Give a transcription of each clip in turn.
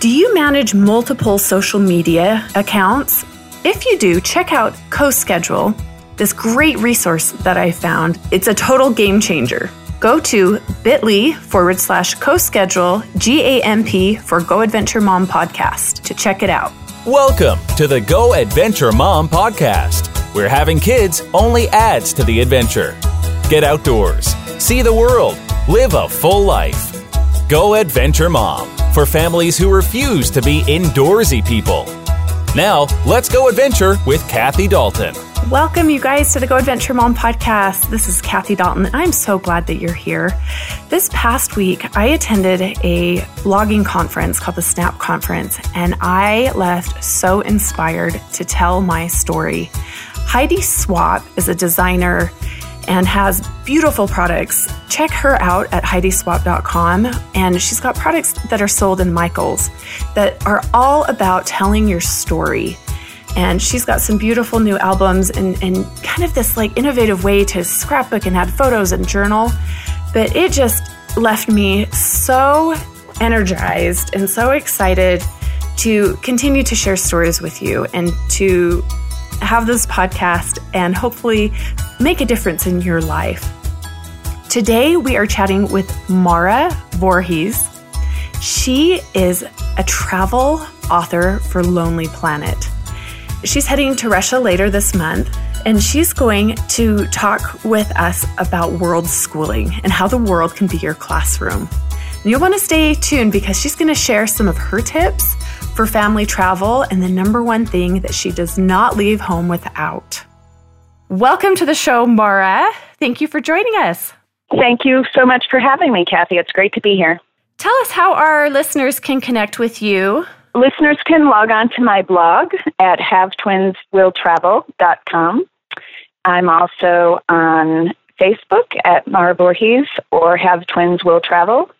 Do you manage multiple social media accounts? If you do, check out CoSchedule, this great resource that I found. It's a total game changer. Go to bit.ly forward slash co-schedule GAMP for Go Adventure Mom podcast to check it out. Welcome to the Go Adventure Mom podcast, where having kids only adds to the adventure. Get outdoors, see the world, live a full life. Go Adventure Mom for families who refuse to be indoorsy people. Now, let's go adventure with Kathy Dalton. Welcome, you guys, to the Go Adventure Mom podcast. This is Kathy Dalton. And I'm so glad that you're here. This past week, I attended a blogging conference called the Snap Conference, and I left so inspired to tell my story. Heidi Swapp is a designer and has beautiful products. Check her out at heidiswapp.com. And she's got products that are sold in Michael's that are all about telling your story. And she's got some beautiful new albums and, and kind of this like innovative way to scrapbook and add photos and journal. But it just left me so energized and so excited to continue to share stories with you and to have this podcast and hopefully make a difference in your life. Today, we are chatting with Mara Vorhees. She is a travel author for Lonely Planet. She's heading to Russia later this month, and she's going to talk with us about world schooling and how the world can be your classroom. And you'll want to stay tuned because she's going to share some of her tips for family travel and the number one thing that she does not leave home without. Welcome to the show, Mara. Thank you for joining us. Thank you so much for having me, Kathy. It's great to be here. Tell us how our listeners can connect with you. Listeners can log on to my blog at havetwinswilltravel.com. I'm also on Facebook at Mara Vorhees or Have Twins Will Travel,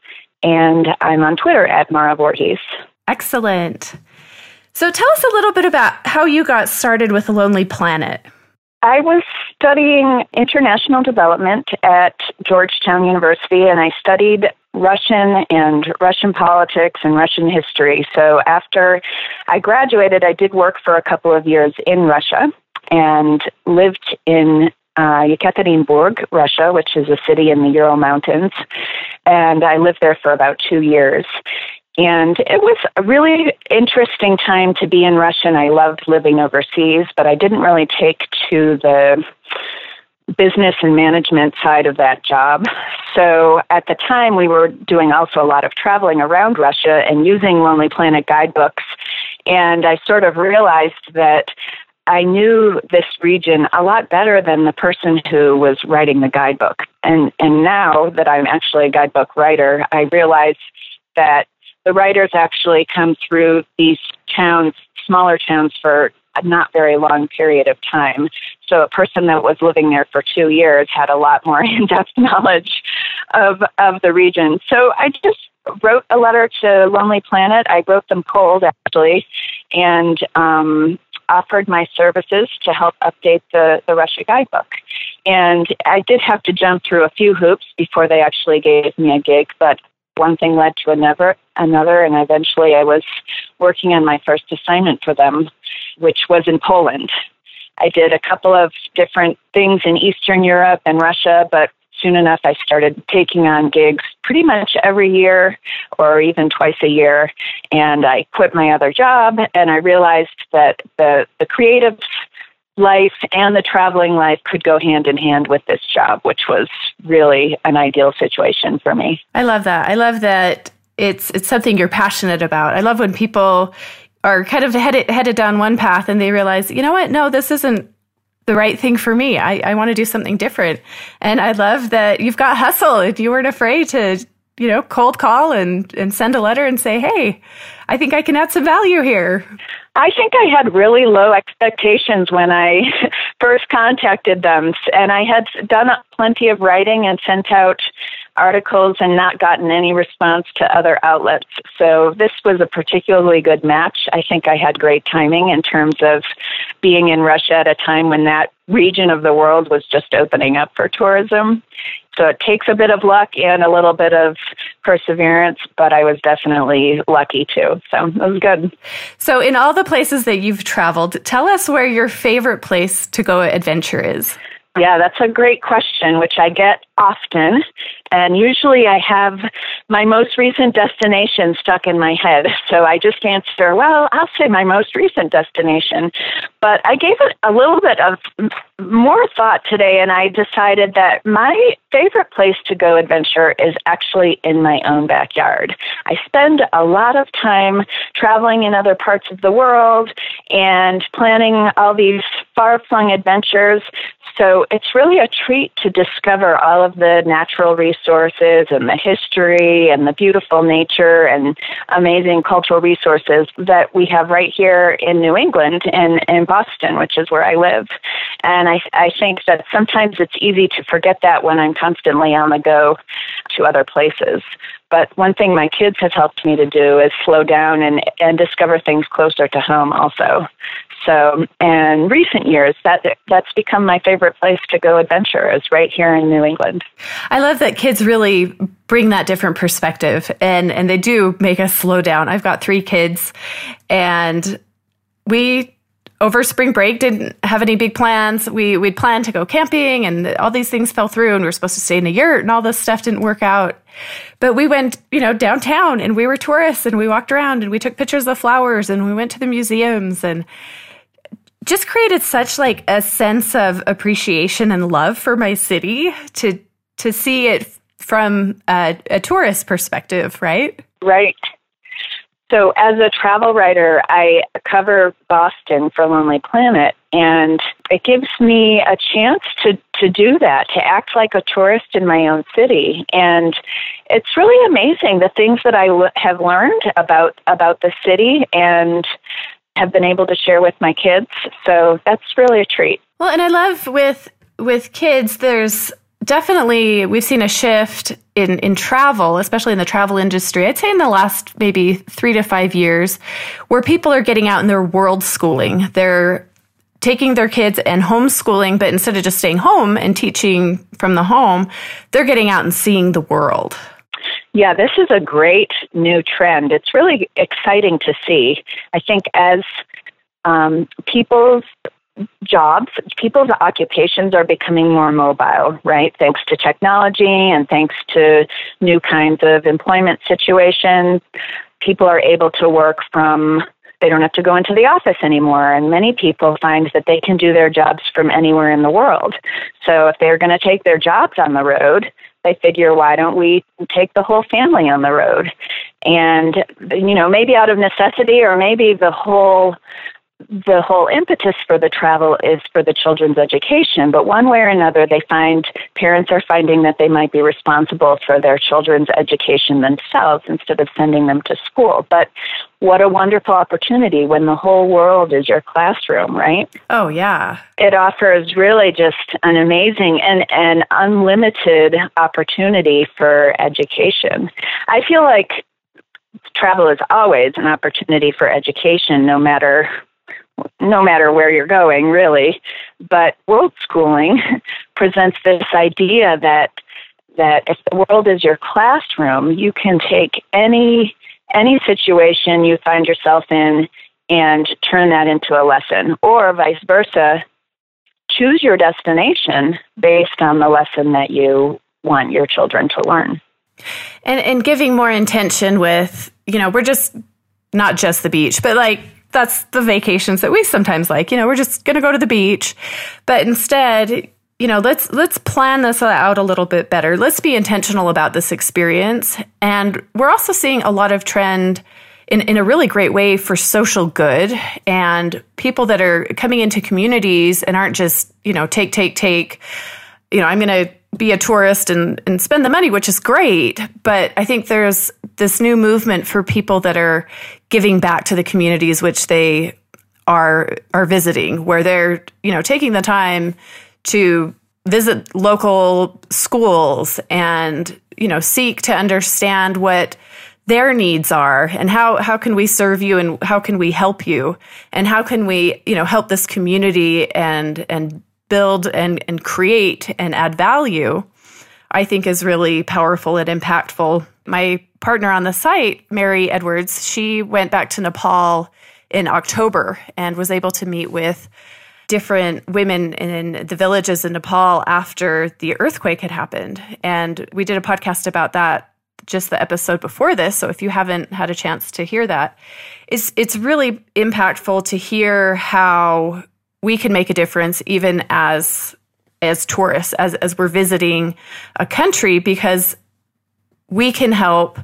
and I'm on Twitter at Mara Vorhees. Excellent. So tell us a little bit about how you got started with Lonely Planet. I was studying international development at Georgetown University, and I studied Russian and Russian politics and Russian history. So after I graduated, I did work for a couple of years in Russia and lived in uh, Yekaterinburg, Russia, which is a city in the Ural Mountains. And I lived there for about two years. And it was a really interesting time to be in Russia, and I loved living overseas, but I didn't really take to the business and management side of that job. So at the time, we were doing also a lot of traveling around Russia and using Lonely Planet guidebooks. And I sort of realized that I knew this region a lot better than the person who was writing the guidebook. And, and now that I'm actually a guidebook writer, I realize that the writers actually come through these towns, smaller towns, for a not very long period of time. So a person that was living there for two years had a lot more in-depth knowledge of of the region. So I just wrote a letter to Lonely Planet. I wrote them cold actually, and um, offered my services to help update the the Russia guidebook. And I did have to jump through a few hoops before they actually gave me a gig, but one thing led to another, another, and eventually I was working on my first assignment for them, which was in Poland. I did a couple of different things in Eastern Europe and Russia, but soon enough I started taking on gigs pretty much every year or even twice a year. And I quit my other job and I realized that the, the creative life and the traveling life could go hand in hand with this job, which was really an ideal situation for me. I love that. I love that it's it's something you're passionate about. I love when people are kind of headed headed down one path and they realize, you know what? No, this isn't the right thing for me. I, I want to do something different. And I love that you've got hustle. If you weren't afraid to, you know, cold call and, and send a letter and say, Hey, I think I can add some value here. I think I had really low expectations when I first contacted them, and I had done plenty of writing and sent out articles and not gotten any response to other outlets. So this was a particularly good match. I think I had great timing in terms of being in Russia at a time when that region of the world was just opening up for tourism. So it takes a bit of luck and a little bit of perseverance, but I was definitely lucky too. So it was good. So, in all the places that you've traveled, tell us where your favorite place to go adventure is. Yeah, that's a great question, which I get often. And usually I have my most recent destination stuck in my head. So I just answer, well, I'll say my most recent destination. But I gave it a little bit of more thought today and I decided that my favorite place to go adventure is actually in my own backyard. I spend a lot of time traveling in other parts of the world and planning all these far flung adventures. So it's really a treat to discover all of the natural resources and the history and the beautiful nature and amazing cultural resources that we have right here in New England and in Boston, which is where I live. And I, I think that sometimes it's easy to forget that when I'm constantly on the go to other places. But one thing my kids have helped me to do is slow down and, and discover things closer to home also. So, in recent years, that that's become my favorite place to go adventure is right here in New England. I love that kids really bring that different perspective, and and they do make us slow down. I've got three kids, and we over spring break didn't have any big plans. We we'd planned to go camping, and all these things fell through, and we were supposed to stay in a yurt, and all this stuff didn't work out. But we went, you know, downtown, and we were tourists, and we walked around, and we took pictures of flowers, and we went to the museums, and just created such like a sense of appreciation and love for my city to to see it from a, a tourist perspective, right? Right. So, as a travel writer, I cover Boston for Lonely Planet, and it gives me a chance to, to do that, to act like a tourist in my own city. And it's really amazing the things that I have learned about about the city and have been able to share with my kids. So that's really a treat. Well, and I love with with kids there's definitely we've seen a shift in in travel, especially in the travel industry. I'd say in the last maybe 3 to 5 years where people are getting out and they're world schooling. They're taking their kids and homeschooling, but instead of just staying home and teaching from the home, they're getting out and seeing the world. Yeah, this is a great new trend. It's really exciting to see. I think as um, people's jobs, people's occupations are becoming more mobile, right? Thanks to technology and thanks to new kinds of employment situations, people are able to work from they don't have to go into the office anymore and many people find that they can do their jobs from anywhere in the world so if they're going to take their jobs on the road they figure, why don't we take the whole family on the road? And, you know, maybe out of necessity or maybe the whole the whole impetus for the travel is for the children's education, but one way or another, they find parents are finding that they might be responsible for their children's education themselves instead of sending them to school. But what a wonderful opportunity when the whole world is your classroom, right? Oh, yeah. It offers really just an amazing and, and unlimited opportunity for education. I feel like travel is always an opportunity for education, no matter no matter where you're going, really. But world schooling presents this idea that that if the world is your classroom, you can take any any situation you find yourself in and turn that into a lesson, or vice versa. Choose your destination based on the lesson that you want your children to learn. And and giving more intention with, you know, we're just not just the beach, but like that's the vacations that we sometimes like. You know, we're just going to go to the beach, but instead, you know, let's let's plan this out a little bit better. Let's be intentional about this experience. And we're also seeing a lot of trend in, in a really great way for social good and people that are coming into communities and aren't just, you know, take, take, take, you know, I'm going to be a tourist and, and spend the money, which is great. But I think there's this new movement for people that are giving back to the communities which they are are visiting, where they're you know taking the time to visit local schools and you know, seek to understand what their needs are and how, how can we serve you and how can we help you and how can we, you know, help this community and, and build and, and create and add value, I think is really powerful and impactful. My partner on the site, Mary Edwards, she went back to Nepal in October and was able to meet with different women in the villages in Nepal after the earthquake had happened. And we did a podcast about that just the episode before this. So if you haven't had a chance to hear that, it's it's really impactful to hear how we can make a difference even as as tourists, as as we're visiting a country, because we can help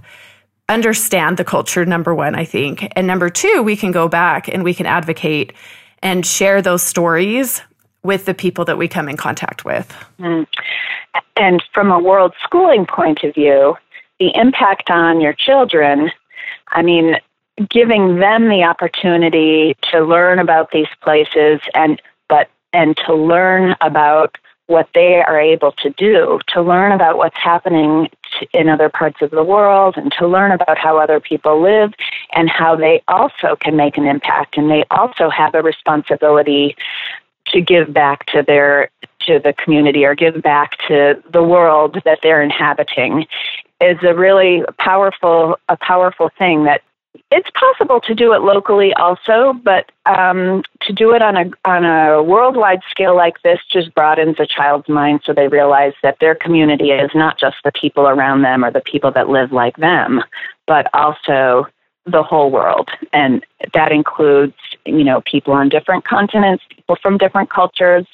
understand the culture, number one, I think. And number two, we can go back and we can advocate and share those stories with the people that we come in contact with. Mm. And from a world schooling point of view, the impact on your children, I mean, giving them the opportunity to learn about these places and but and to learn about what they are able to do, to learn about what's happening in other parts of the world, and to learn about how other people live and how they also can make an impact. And they also have a responsibility to give back to their to the community or give back to the world that they're inhabiting is a really powerful a powerful thing that it's possible to do it locally also, but um, to do it on a on a worldwide scale like this just broadens a child's mind, so they realize that their community is not just the people around them or the people that live like them, but also the whole world, and that includes you know people on different continents, people from different cultures,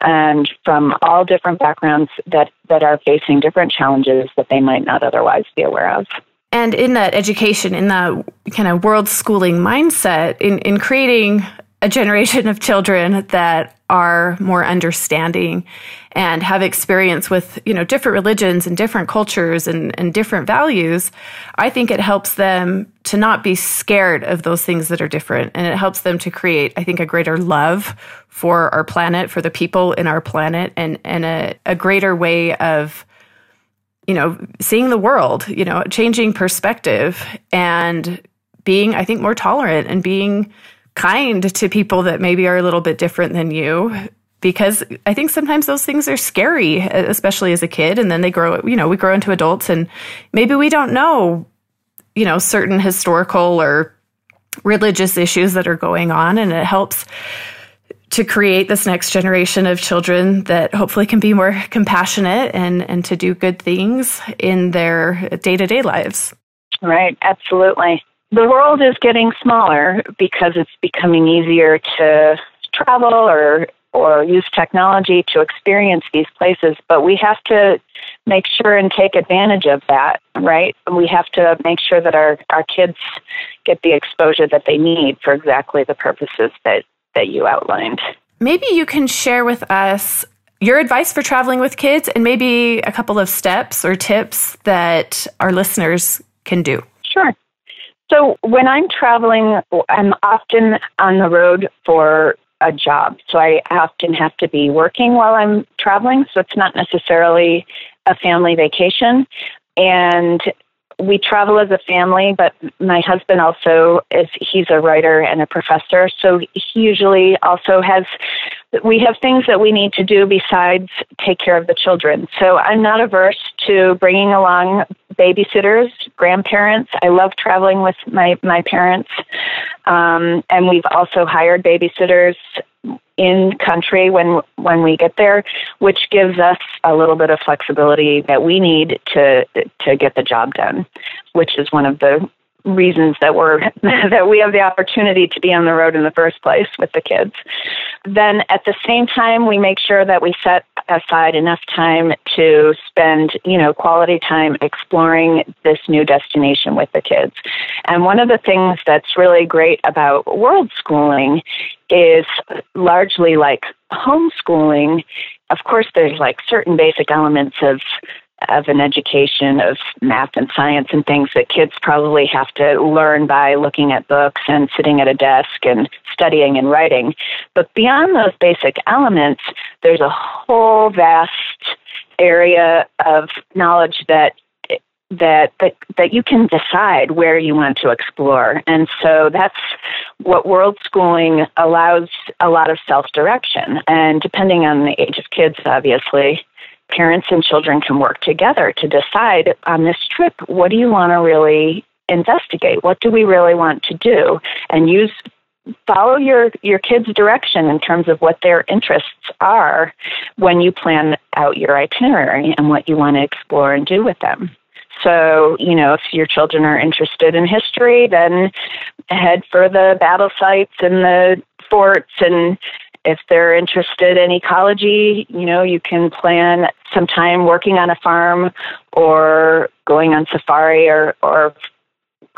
and from all different backgrounds that that are facing different challenges that they might not otherwise be aware of. And in that education, in that kind of world schooling mindset, in, in creating a generation of children that are more understanding and have experience with you know different religions and different cultures and, and different values i think it helps them to not be scared of those things that are different. And it helps them to create i think a greater love for our planet for the people in our planet and and a, a greater way of you know, seeing the world, you know, changing perspective and being, I think, more tolerant and being kind to people that maybe are a little bit different than you. Because I think sometimes those things are scary, especially as a kid. And then they grow, you know, we grow into adults and maybe we don't know, you know, certain historical or religious issues that are going on. And it helps to create this next generation of children that hopefully can be more compassionate and, and to do good things in their day to day lives. Right, absolutely. The world is getting smaller because it's becoming easier to travel or or use technology to experience these places, but we have to make sure and take advantage of that, right? We have to make sure that our, our kids get the exposure that they need for exactly the purposes that that you outlined. Maybe you can share with us your advice for traveling with kids and maybe a couple of steps or tips that our listeners can do. Sure. So, when I'm traveling, I'm often on the road for a job. So, I often have to be working while I'm traveling. So, it's not necessarily a family vacation. And we travel as a family, but my husband also is he's a writer and a professor, so he usually also has we have things that we need to do besides take care of the children. So I'm not averse to bringing along babysitters, grandparents. I love traveling with my my parents, um, and we've also hired babysitters in country when when we get there, which gives us a little bit of flexibility that we need to to get the job done, which is one of the reasons that we're that we have the opportunity to be on the road in the first place with the kids. Then at the same time we make sure that we set aside enough time to spend, you know, quality time exploring this new destination with the kids. And one of the things that's really great about world schooling is largely like homeschooling. Of course there's like certain basic elements of of an education of math and science and things that kids probably have to learn by looking at books and sitting at a desk and studying and writing. But beyond those basic elements, there's a whole vast area of knowledge that that, that that you can decide where you want to explore and so that's what world schooling allows a lot of self-direction and depending on the age of kids obviously parents and children can work together to decide on this trip what do you want to really investigate? What do we really want to do? And use follow your your kids direction in terms of what their interests are when you plan out your itinerary and what you want to explore and do with them. So you know if your children are interested in history then head for the battle sites and the forts and if they're interested in ecology, you know, you can plan some time working on a farm or going on safari or, or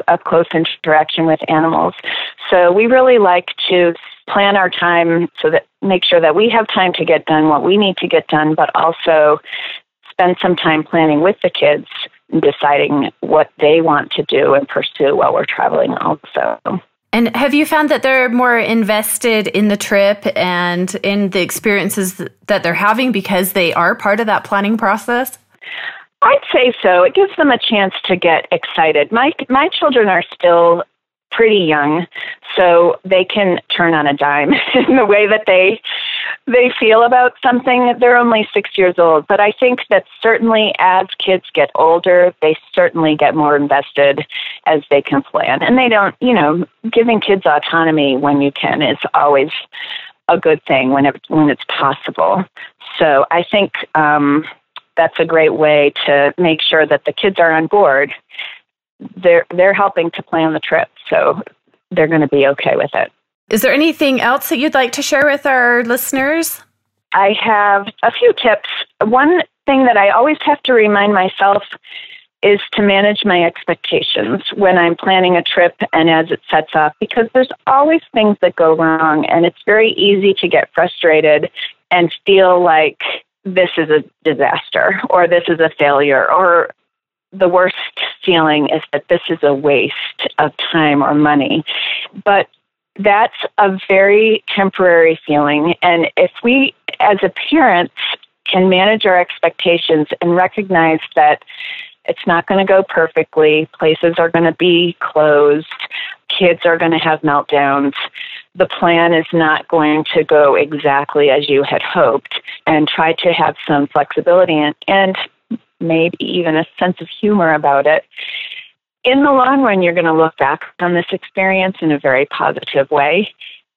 up close interaction with animals. So we really like to plan our time so that make sure that we have time to get done what we need to get done, but also spend some time planning with the kids and deciding what they want to do and pursue while we're traveling also. And have you found that they're more invested in the trip and in the experiences that they're having because they are part of that planning process? I'd say so. It gives them a chance to get excited. My my children are still pretty young, so they can turn on a dime in the way that they they feel about something. They're only six years old, but I think that certainly as kids get older, they certainly get more invested as they can plan. And they don't, you know, giving kids autonomy when you can is always a good thing when it, when it's possible. So I think um, that's a great way to make sure that the kids are on board. They're they're helping to plan the trip, so they're going to be okay with it. Is there anything else that you'd like to share with our listeners? I have a few tips. One thing that I always have to remind myself is to manage my expectations when I'm planning a trip and as it sets up because there's always things that go wrong and it's very easy to get frustrated and feel like this is a disaster or this is a failure or the worst feeling is that this is a waste of time or money. But that's a very temporary feeling. And if we, as a parent, can manage our expectations and recognize that it's not going to go perfectly, places are going to be closed, kids are going to have meltdowns, the plan is not going to go exactly as you had hoped, and try to have some flexibility and, and maybe even a sense of humor about it in the long run, you're going to look back on this experience in a very positive way.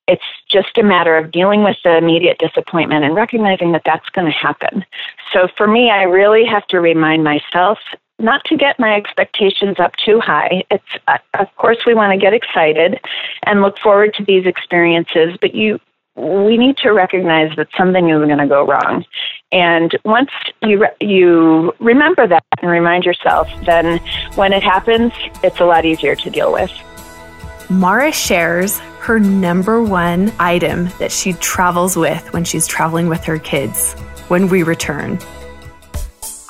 It's just a matter of dealing with the immediate disappointment and recognizing that that's going to happen. So for me, I really have to remind myself not to get my expectations up too high. It's uh, of course we want to get excited and look forward to these experiences, but you we need to recognize that something is going to go wrong. And once you re- you remember that and remind yourself, then when it happens, it's a lot easier to deal with. Mara shares her number one item that she travels with when she's traveling with her kids when we return.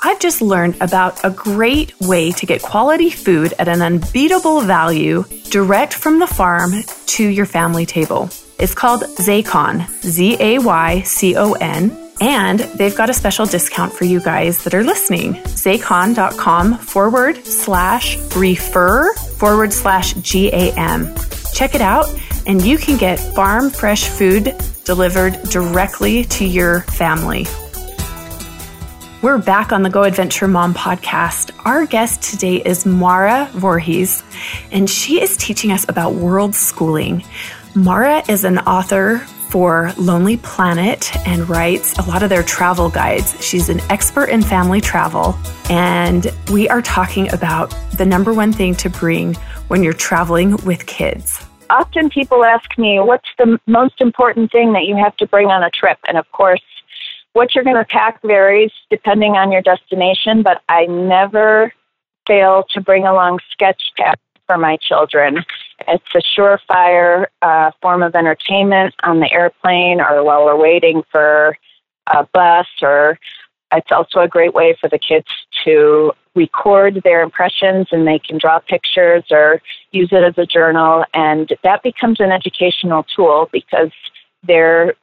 I've just learned about a great way to get quality food at an unbeatable value direct from the farm to your family table. It's called Zaycon, Z A Y C O N, and they've got a special discount for you guys that are listening. Zaycon.com forward slash refer forward slash GAM. Check it out, and you can get farm fresh food delivered directly to your family. We're back on the Go Adventure Mom podcast. Our guest today is Mara Vorhees, and she is teaching us about world schooling. Mara is an author for Lonely Planet and writes a lot of their travel guides. She's an expert in family travel, and we are talking about the number one thing to bring when you're traveling with kids. Often people ask me, What's the most important thing that you have to bring on a trip? And of course, what you're going to pack varies depending on your destination, but I never fail to bring along sketch packs for my children. It's a surefire uh, form of entertainment on the airplane or while we're waiting for a bus, or it's also a great way for the kids to record their impressions and they can draw pictures or use it as a journal. And that becomes an educational tool because they're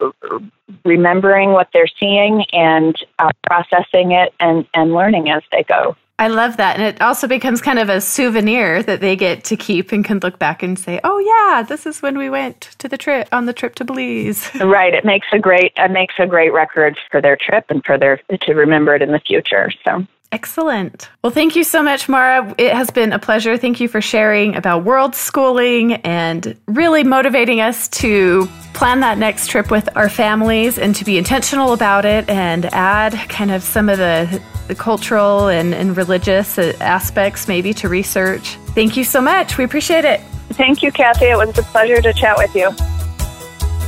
remembering what they're seeing and uh, processing it and, and learning as they go. I love that. And it also becomes kind of a souvenir that they get to keep and can look back and say, "Oh yeah, this is when we went to the trip on the trip to Belize." Right. It makes a great it makes a great record for their trip and for their to remember it in the future. So Excellent. Well, thank you so much, Mara. It has been a pleasure. Thank you for sharing about world schooling and really motivating us to plan that next trip with our families and to be intentional about it and add kind of some of the, the cultural and, and religious aspects maybe to research. Thank you so much. We appreciate it. Thank you, Kathy. It was a pleasure to chat with you.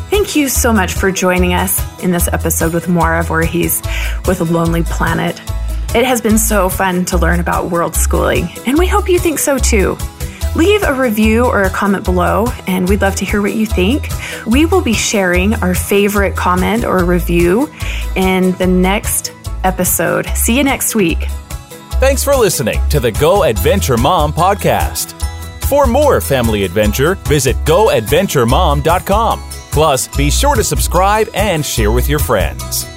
Thank you so much for joining us in this episode with Mara Vorhees with Lonely Planet. It has been so fun to learn about world schooling, and we hope you think so too. Leave a review or a comment below, and we'd love to hear what you think. We will be sharing our favorite comment or review in the next episode. See you next week. Thanks for listening to the Go Adventure Mom podcast. For more family adventure, visit goadventuremom.com. Plus, be sure to subscribe and share with your friends.